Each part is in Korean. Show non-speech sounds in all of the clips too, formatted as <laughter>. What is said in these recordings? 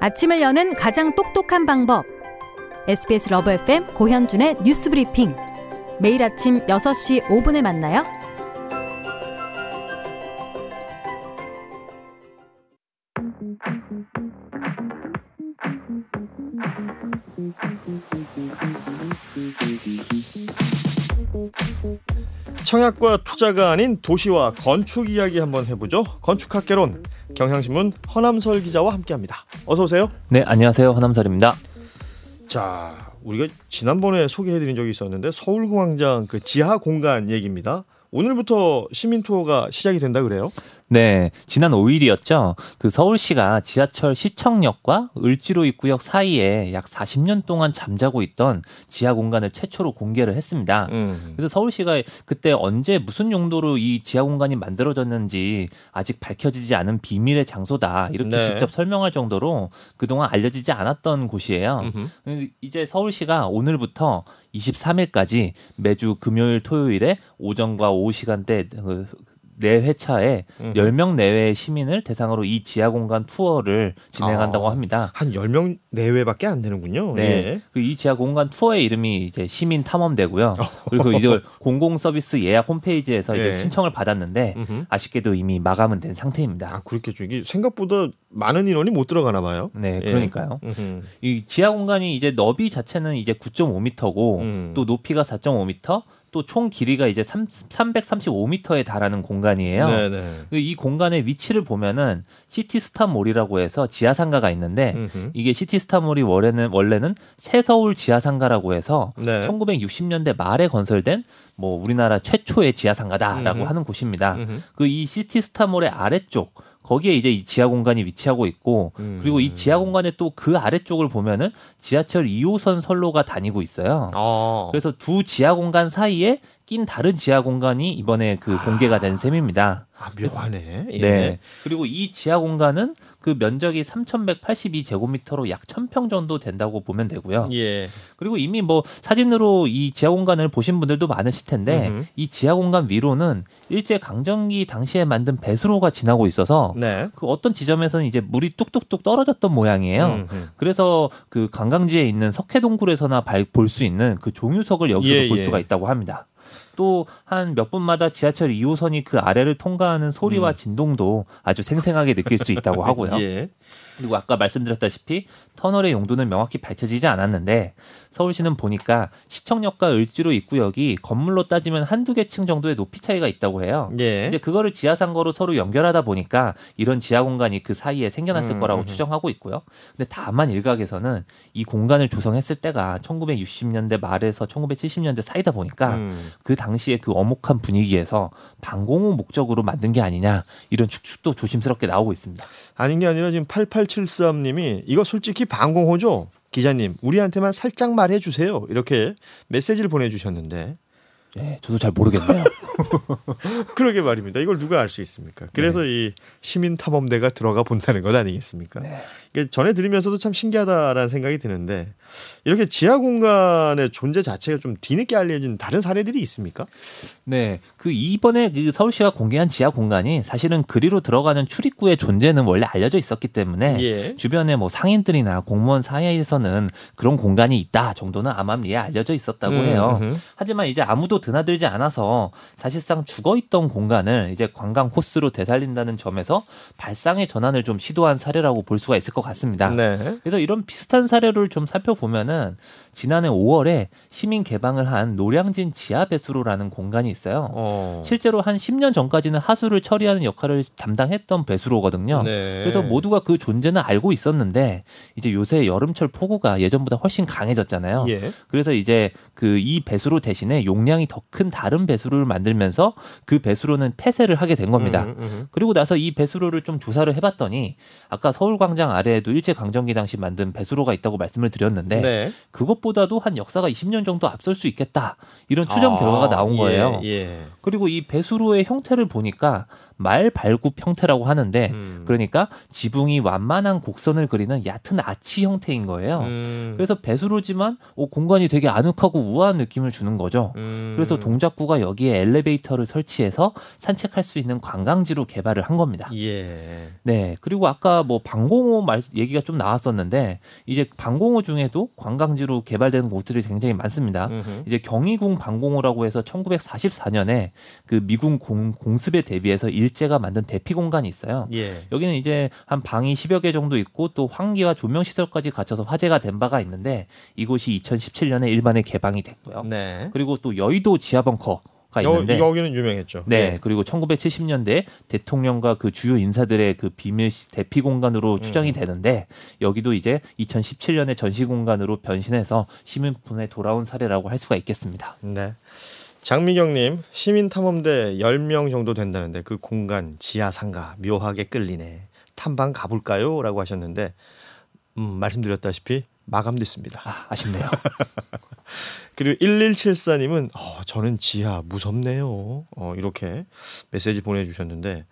아침을 여는 가장 똑똑한 방법. SBS 러브 FM 고현준의 뉴스 브리핑. 매일 아침 6시 5분에 만나요. 청약과 투자가 아닌 도시와 건축 이야기 한번 해보죠. 건축학개론 경향신문 허남설 기자와 함께합니다. 어서 오세요. 네, 안녕하세요. 허남설입니다. 자, 우리가 지난번에 소개해드린 적이 있었는데 서울공항장 그 지하 공간 얘기입니다. 오늘부터 시민 투어가 시작이 된다 그래요? 네, 지난 5일이었죠. 그 서울시가 지하철 시청역과 을지로 입구역 사이에 약 40년 동안 잠자고 있던 지하 공간을 최초로 공개를 했습니다. 음. 그래서 서울시가 그때 언제 무슨 용도로 이 지하 공간이 만들어졌는지 아직 밝혀지지 않은 비밀의 장소다 이렇게 네. 직접 설명할 정도로 그동안 알려지지 않았던 곳이에요. 음흠. 이제 서울시가 오늘부터 23일까지 매주 금요일 토요일에 오전과 오후 시간대 그네 회차에 음. 10명 내외의 시민을 대상으로 이 지하 공간 투어를 진행한다고 아, 합니다. 한 10명 내외밖에 안 되는군요. 네. 예. 그이 지하 공간 투어의 이름이 이제 시민 탐험대고요. 그리고 이제 공공 서비스 예약 홈페이지에서 예. 이제 신청을 받았는데 음흠. 아쉽게도 이미 마감은 된 상태입니다. 아, 그렇겠죠. 이게 생각보다 많은 인원이 못 들어가나 봐요. 네, 예. 그러니까요. 예. 이 지하 공간이 이제 너비 자체는 이제 9.5m고 음. 또 높이가 4.5m 또 총 길이가 이제 3, 335m에 달하는 공간이에요. 네네. 그이 공간의 위치를 보면은 시티스타몰이라고 해서 지하상가가 있는데 음흠. 이게 시티스타몰이 원래는 원래는 새서울 지하상가라고 해서 네. 1960년대 말에 건설된 뭐 우리나라 최초의 지하상가다라고 음흠. 하는 곳입니다. 그 이 시티스타몰의 아래쪽 거기에 이제 이 지하 공간이 위치하고 있고 음. 그리고 이 지하 공간의 또 그 아래쪽을 보면은 지하철 2호선 선로가 다니고 있어요. 어. 그래서 두 지하 공간 사이에 낀 다른 지하 공간이 이번에 그 공개가 된 셈입니다. 아, 묘하네. 예. 네. 그리고 이 지하 공간은 그 면적이 3,182제곱미터로 약 1,000평 정도 된다고 보면 되고요. 예. 그리고 이미 뭐 사진으로 이 지하 공간을 보신 분들도 많으실 텐데 음흠. 이 지하 공간 위로는 일제 강점기 당시에 만든 배수로가 지나고 있어서 네. 그 어떤 지점에서는 이제 물이 뚝뚝뚝 떨어졌던 모양이에요. 음흠. 그래서 그 관광지에 있는 석회동굴에서나 볼 수 있는 그 종유석을 여기서도 예, 볼 예. 수가 있다고 합니다. 또 한 몇 분마다 지하철 2호선이 그 아래를 통과하는 소리와 음. 진동도 아주 생생하게 느낄 수 있다고 <laughs> 하고요. 예. 그리고 아까 말씀드렸다시피 터널의 용도는 명확히 밝혀지지 않았는데 서울시는 보니까 시청역과 을지로 입구역이 건물로 따지면 한두 개 층 정도의 높이 차이가 있다고 해요. 예. 이제 그거를 지하상거로 서로 연결하다 보니까 이런 지하 공간이 그 사이에 생겨났을 음, 거라고 음. 추정하고 있고요. 근데 다만 일각에서는 이 공간을 조성했을 때가 1960년대 말에서 1970년대 사이다 보니까 음. 그 당시에 그 어목한 분위기에서 방공호 목적으로 만든 게 아니냐 이런 축축도 조심스럽게 나오고 있습니다. 아닌 게 아니라 지금 8873님이 이거 솔직히 방공호죠? 기자님, 우리한테만 살짝 말해 주세요. 이렇게 메시지를 보내주셨는데. 네, 저도 잘 모르겠네요. <laughs> <laughs> 그러게 말입니다. 이걸 누가 알 수 있습니까? 그래서 네. 이 시민 탐험대가 들어가 본다는 것 아니겠습니까? 네. 전해 들으면서도 참 신기하다라는 생각이 드는데 이렇게 지하 공간의 존재 자체가 좀 뒤늦게 알려진 다른 사례들이 있습니까? 네, 그 이번에 그 서울시가 공개한 지하 공간이 사실은 그리로 들어가는 출입구의 존재는 원래 알려져 있었기 때문에 예. 주변에 뭐 상인들이나 공무원 사이에서는 그런 공간이 있다 정도는 암암리에 알려져 있었다고 음, 해요. 음. 하지만 이제 아무도 드나들지 않아서 사실상 죽어 있던 공간을 이제 관광 코스로 되살린다는 점에서 발상의 전환을 좀 시도한 사례라고 볼 수가 있을 것 같습니다. 네. 그래서 이런 비슷한 사례를 좀 살펴보면은 지난해 5월에 시민 개방을 한 노량진 지하 배수로라는 공간이 있어요. 어. 실제로 한 10년 전까지는 하수를 처리하는 역할을 담당했던 배수로거든요. 네. 그래서 모두가 그 존재는 알고 있었는데 이제 요새 여름철 폭우가 예전보다 훨씬 강해졌잖아요. 예. 그래서 이제 그 이 배수로 대신에 용량이 더 큰 다른 배수로를 만들 면서 그 배수로는 폐쇄를 하게 된 겁니다. 음, 음, 음. 그리고 나서 이 배수로를 좀 조사를 해봤더니 아까 서울광장 아래에도 일제 강점기 당시 만든 배수로가 있다고 말씀을 드렸는데 네. 그것보다도 한 역사가 20년 정도 앞설 수 있겠다 이런 추정 아, 결과가 나온 예, 거예요. 예. 그리고 이 배수로의 형태를 보니까 말 발굽 형태라고 하는데 음. 그러니까 지붕이 완만한 곡선을 그리는 얕은 아치 형태인 거예요. 음. 그래서 배수로지만 어, 공간이 되게 아늑하고 우아한 느낌을 주는 거죠. 음. 그래서 동작구가 여기에 엘리베이터 엘리베이터를 설치해서 산책할 수 있는 관광지로 개발을 한 겁니다. 예. 네. 그리고 아까 뭐 방공호 말 얘기가 좀 나왔었는데 이제 방공호 중에도 관광지로 개발되는 곳들이 굉장히 많습니다. 음흠. 이제 경희궁 방공호라고 해서 1944년에 그 미군 공, 공습에 대비해서 일제가 만든 대피 공간이 있어요. 예. 여기는 이제 한 방이 10여 개 정도 있고 또 환기와 조명 시설까지 갖춰서 화재가 된 바가 있는데 이곳이 2017년에 일반에 개방이 됐고요. 네. 그리고 또 여의도 지하 벙커 가 있는데 여, 기는 유명했죠. 네, 네. 그리고 1970년대 대통령과 그 주요 인사들의 그 비밀 대피 공간으로 음. 추정이 되는데 여기도 이제 2017년에 전시 공간으로 변신해서 시민분에 돌아온 사례라고 할 수가 있겠습니다. 네. 장미경님 시민 탐험대 10명 정도 된다는데 그 공간 지하 상가 묘하게 끌리네. 탐방 가볼까요?라고 하셨는데 음, 말씀드렸다시피 마감됐습니다. 아, 아쉽네요. <laughs> 그리고 1174님은 어, 저는 지하 무섭네요. 어, 이렇게 메시지 보내주셨는데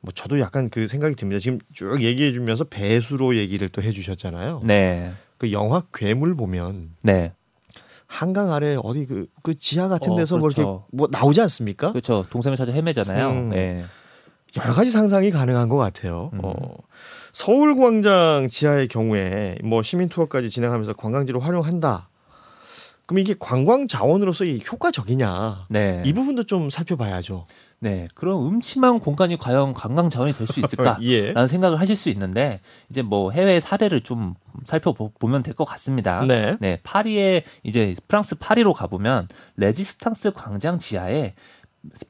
뭐 저도 약간 그 생각이 듭니다. 지금 쭉 얘기해 주면서 배수로 얘기를 또 해주셨잖아요. 네. 그 영화 괴물 보면 네. 한강 아래 어디 그, 그 지하 같은 어, 데서 어, 그렇죠. 뭐 이렇게 뭐 나오지 않습니까? 그렇죠. 동생을 찾아 헤매잖아요. 음. 네. 여러 가지 상상이 가능한 것 같아요. 음. 어, 서울광장 지하의 경우에 뭐 시민 투어까지 진행하면서 관광지로 활용한다. 그럼 이게 관광 자원으로서의 효과적이냐? 네. 이 부분도 좀 살펴봐야죠. 네, 그런 음침한 공간이 과연 관광 자원이 될 수 <laughs> 있을까라는 예. 생각을 하실 수 있는데 이제 뭐 해외 사례를 좀 살펴보면 될 것 같습니다. 네. 네, 파리에 이제 프랑스 파리로 가보면 레지스탕스 광장 지하에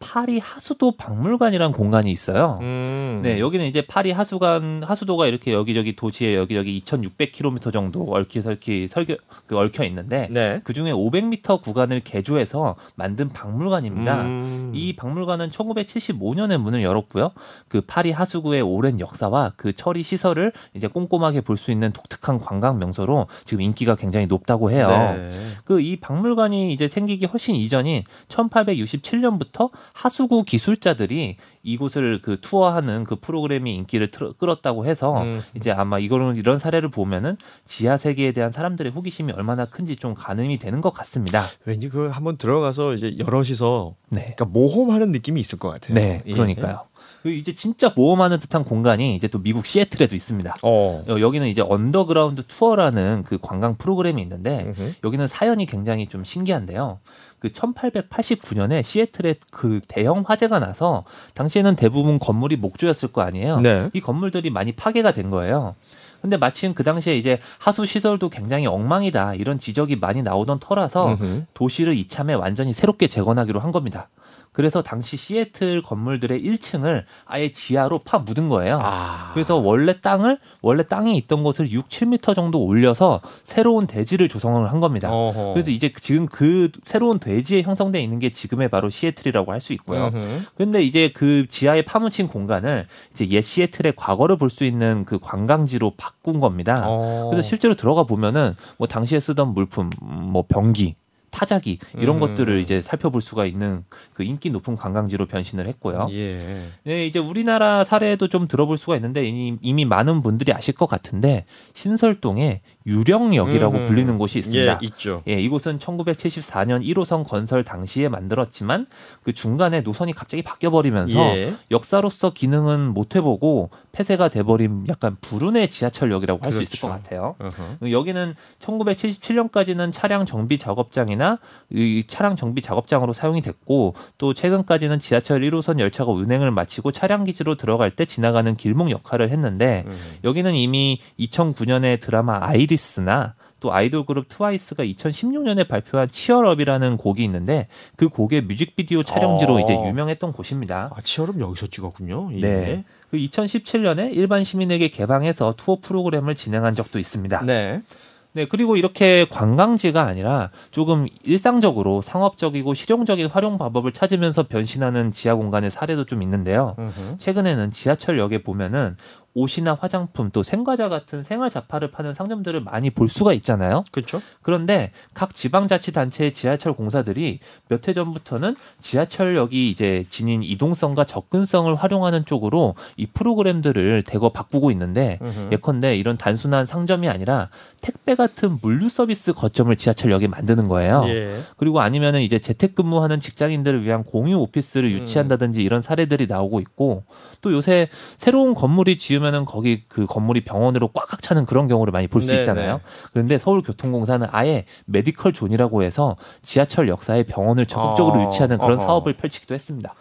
파리 하수도 박물관이라는 공간이 있어요. 음. 네, 여기는 이제 파리 하수관 하수도가 이렇게 여기저기 도시에 여기저기 2,600km 정도 얽히설키 설교 그 얽혀 있는데 네. 그 중에 500m 구간을 개조해서 만든 박물관입니다. 음. 이 박물관은 1975년에 문을 열었고요. 그 파리 하수구의 오랜 역사와 그 처리 시설을 이제 꼼꼼하게 볼 수 있는 독특한 관광 명소로 지금 인기가 굉장히 높다고 해요. 네. 그이 박물관이 이제 생기기 훨씬 이전인 1867년부터 때부터 하수구 기술자들이 이곳을 그 투어하는 그 프로그램이 인기를 틀어, 끌었다고 해서 음. 이제 아마 이거는 이런 사례를 보면은 지하 세계에 대한 사람들의 호기심이 얼마나 큰지 좀 가늠이 되는 것 같습니다. 왠지 그 한번 들어가서 이제 여럿이서 네. 그러니까 모험하는 느낌이 있을 것 같아요. 네, 예. 그러니까요. 그 이제 진짜 모험하는 듯한 공간이 이제 또 미국 시애틀에도 있습니다. 어. 어 여기는 이제 Underground Tour라는 그 관광 프로그램이 있는데 으흠. 여기는 사연이 굉장히 좀 신기한데요. 그 1889년에 시애틀에 그 대형 화재가 나서 당시에는 대부분 건물이 목조였을 거 아니에요. 네. 이 건물들이 많이 파괴가 된 거예요. 근데 마침 그 당시에 이제 하수 시설도 굉장히 엉망이다 이런 지적이 많이 나오던 터라서 으흠. 도시를 이참에 완전히 새롭게 재건하기로 한 겁니다. 그래서 당시 시애틀 건물들의 1층을 아예 지하로 파 묻은 거예요. 아. 그래서 원래 땅을 원래 땅이 있던 곳을 6, 7미터 정도 올려서 새로운 대지를 조성을 한 겁니다. 어허. 그래서 이제 지금 그 새로운 대지에 형성돼 있는 게 지금의 바로 시애틀이라고 할 수 있고요. 그런데 이제 그 지하에 파묻힌 공간을 이제 옛 시애틀의 과거를 볼 수 있는 그 관광지로 바꾼 겁니다. 어. 그래서 실제로 들어가 보면은 뭐 당시에 쓰던 물품, 뭐 병기, 타자기 이런 음. 것들을 이제 살펴볼 수가 있는 그 인기 높은 관광지로 변신을 했고요. 예. 네, 이제 우리나라 사례도 좀 들어볼 수가 있는데 이미 많은 분들이 아실 것 같은데 신설동에 유령역이라고 음. 불리는 곳이 있습니다. 예, 있죠. 예, 이곳은 1974년 1호선 건설 당시에 만들었지만 그 중간에 노선이 갑자기 바뀌어 버리면서 예. 역사로서 기능은 못 해보고 폐쇄가 돼버린 약간 불운의 지하철역이라고 할수 그렇죠. 있을 것 같아요. uh-huh. 여기는 1977년까지는 차량 정비 작업장이나 공장이나 이 차량 정비 작업장으로 사용이 됐고 또 최근까지는 지하철 1호선 열차가 운행을 마치고 차량 기지로 들어갈 때 지나가는 길목 역할을 했는데 음. 여기는 이미 2009년에 드라마 아이리스나 또 아이돌 그룹 트와이스가 2016년에 발표한 치얼업이라는 곡이 있는데 그 곡의 뮤직비디오 촬영지로 어. 이제 유명했던 곳입니다. 아, 치얼업 여기서 찍었군요. 예. 네. 그 2017년에 일반 시민에게 개방해서 투어 프로그램을 진행한 적도 있습니다. 네. 네, 그리고 이렇게 관광지가 아니라 조금 일상적으로 상업적이고 실용적인 활용 방법을 찾으면서 변신하는 지하 공간의 사례도 좀 있는데요. 으흠. 최근에는 지하철역에 보면은 옷이나 화장품 또 생과자 같은 생활 잡화를 파는 상점들을 많이 볼 수가 있잖아요. 그렇죠. 그런데 각 지방자치단체의 지하철 공사들이 몇 해 전부터는 지하철역이 이제 지닌 이동성과 접근성을 활용하는 쪽으로 이 프로그램들을 대거 바꾸고 있는데 으흠. 예컨대 이런 단순한 상점이 아니라 택배 같은 물류 서비스 거점을 지하철역에 만드는 거예요. 예. 그리고 아니면은 이제 재택근무하는 직장인들을 위한 공유 오피스를 유치한다든지 이런 사례들이 나오고 있고 또 요새 새로운 건물이 지 으면은 거기 그 건물이 병원으로 꽉꽉 차는 그런 경우를 많이 볼 수 있잖아요. 그런데 서울교통공사는 아예 medical zone이라고 해서 지하철 역사에 병원을 적극적으로 어, 유치하는 그런 어허. 사업을 펼치기도 했습니다.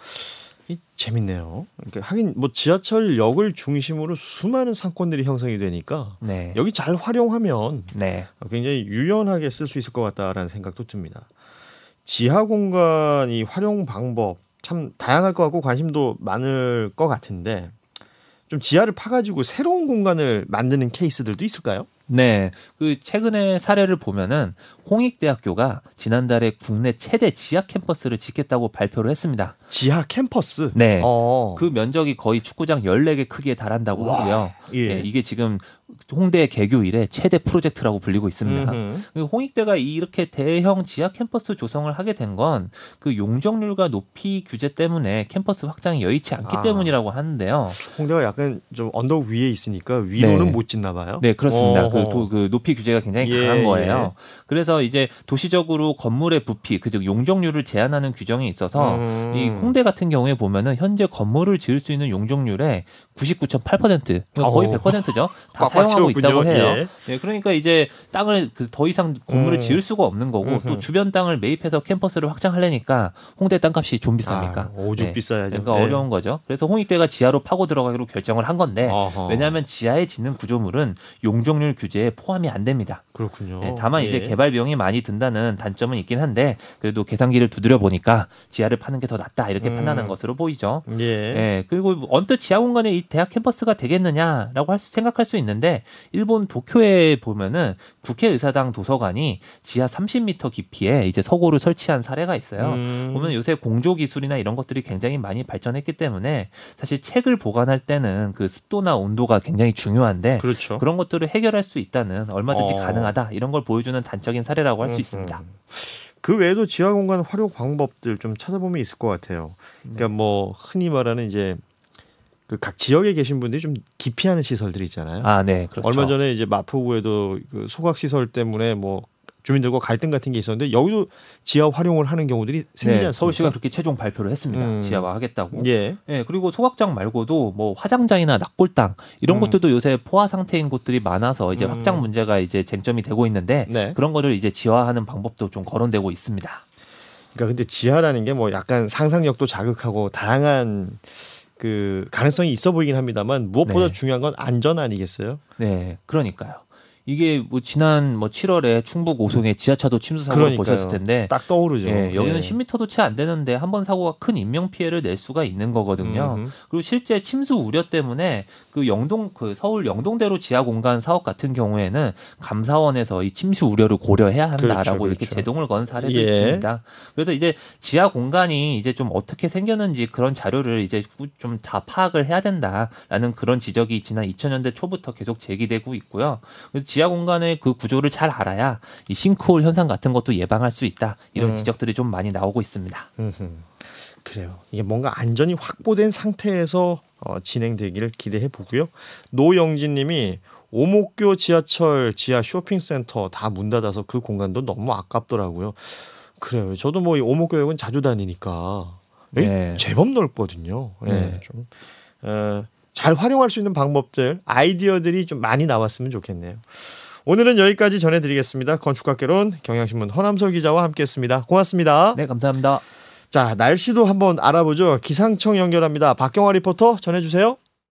재밌네요. 그러니까 하긴 뭐 지하철역을 중심으로 수많은 상권들이 형성이 되니까 네. 여기 잘 활용하면 네. 굉장히 유연하게 쓸 수 있을 것 같다라는 생각도 듭니다. 지하 공간이 활용 방법 참 다양할 것 같고 관심도 많을 것 같은데 좀 지하를 파가지고 새로운 공간을 만드는 케이스들도 있을까요? 네. 그 최근에 사례를 보면은 홍익대학교가 지난달에 국내 최대 지하 캠퍼스를 짓겠다고 발표를 했습니다. 지하 캠퍼스? 네. 어. 그 면적이 거의 축구장 14개 크기에 달한다고 와. 하고요. 예. 네, 이게 지금 홍대 개교 이래 최대 프로젝트라고 불리고 있습니다. 그 홍익대가 이렇게 대형 지하 캠퍼스 조성을 하게 된 건 그 용적률과 높이 규제 때문에 캠퍼스 확장이 여의치 않기 아. 때문이라고 하는데요. 홍대가 약간 좀 언덕 위에 있으니까 위로는 네. 못 짓나 봐요. 네, 그렇습니다. 그, 도, 그, 높이 규제가 굉장히 예, 강한 거예요. 예. 그래서 이제 도시적으로 건물의 부피, 그즉 용적률을 제한하는 규정이 있어서 음. 이 홍대 같은 경우에 보면은 현재 건물을 지을 수 있는 용적률의 99.8% 그러니까 거의 100%죠. <laughs> 다 사용하고 있다고 해요. 예. 네, 그러니까 이제 땅을 그더 이상 건물을 음. 지을 수가 없는 거고 음흠. 또 주변 땅을 매입해서 캠퍼스를 확장하려니까 홍대 땅값이 좀 비쌉니까? 아, 오죽 네. 비싸야죠. 그러니까 네. 어려운 거죠. 그래서 홍익대가 지하로 파고 들어가기로 결정을 한 건데 어허. 왜냐하면 지하에 짓는 구조물은 용적률 규제에 포함이 안 됩니다. 그렇군요. 네, 다만 예. 이제 개발 비용이 많이 든다는 단점은 있긴 한데 그래도 계산기를 두드려 보니까 지하를 파는 게 더 낫다 이렇게 음. 판단한 것으로 보이죠. 예. 네, 그리고 언뜻 지하 공간에 이 대학 캠퍼스가 되겠느냐라고 할 수, 생각할 수 있는데 일본 도쿄에 보면은 국회의사당 도서관이 지하 30m 깊이에 이제 서고를 설치한 사례가 있어요. 음. 보면 요새 공조 기술이나 이런 것들이 굉장히 많이 발전했기 때문에 사실 책을 보관할 때는 그 습도나 온도가 굉장히 중요한데 그렇죠. 그런 것들을 해결할 수 있다는 얼마든지 어. 가능하다 이런 걸 보여주는 단적인 사례라고 할 수 있습니다. 그 외에도 지하 공간 활용 방법들 좀 찾아보면 있을 것 같아요. 그러니까 네. 뭐 흔히 말하는 이제 그 각 지역에 계신 분들이 좀 기피하는 시설들이 있잖아요. 아, 네. 그렇죠. 얼마 전에 이제 마포구에도 그 소각 시설 때문에 뭐 주민들과 갈등 같은 게 있었는데 여기도 지하 활용을 하는 경우들이 생기지 네, 않습니까? 서울시가 그렇게 최종 발표를 했습니다. 음. 지하화 하겠다고. 예. 예. 그리고 소각장 말고도 뭐 화장장이나 낙골당 이런 음. 것들도 요새 포화 상태인 곳들이 많아서 이제 음. 확장 문제가 이제 쟁점이 되고 있는데 네. 그런 거를 이제 지하화하는 방법도 좀 거론되고 있습니다. 그러니까 근데 지하라는 게 뭐 약간 상상력도 자극하고 다양한 그 가능성이 있어 보이긴 합니다만 무엇보다 네. 중요한 건 안전 아니겠어요? 네, 그러니까요. 이게 뭐 지난 뭐 7월에 충북 오송에 지하차도 침수 사고를 그러니까요. 보셨을 텐데 딱 떠오르죠. 예, 여기는 예. 10m도 채 안 되는데 한 번 사고가 큰 인명 피해를 낼 수가 있는 거거든요. 음흠. 그리고 실제 침수 우려 때문에 그 영동 그 서울 영동대로 지하 공간 사업 같은 경우에는 감사원에서 이 침수 우려를 고려해야 한다라고 그렇죠, 그렇죠. 이렇게 제동을 건 사례도 예. 있습니다. 그래서 이제 지하 공간이 이제 좀 어떻게 생겼는지 그런 자료를 이제 좀 다 파악을 해야 된다라는 그런 지적이 지난 2000년대 초부터 계속 제기되고 있고요. 그래서 지하 공간의 그 구조를 잘 알아야 이 싱크홀 현상 같은 것도 예방할 수 있다. 이런 음. 지적들이 좀 많이 나오고 있습니다. 음흠. 그래요. 이게 뭔가 안전이 확보된 상태에서 어, 진행되기를 기대해 보고요. 노영진님이 오목교 지하철 지하 쇼핑센터 다 문 닫아서 그 공간도 너무 아깝더라고요. 그래요. 저도 뭐 오목교역은 자주 다니니까 네. 제법 넓거든요. 네. 네. 좀 어, 잘 활용할 수 있는 방법들, 아이디어들이 좀 많이 나왔으면 좋겠네요. 오늘은 여기까지 전해드리겠습니다. 건축학개론 경향신문 허남설 기자와 함께했습니다. 고맙습니다. 네, 감사합니다. 자, 날씨도 한번 알아보죠. 기상청 연결합니다. 박경화 리포터 전해주세요.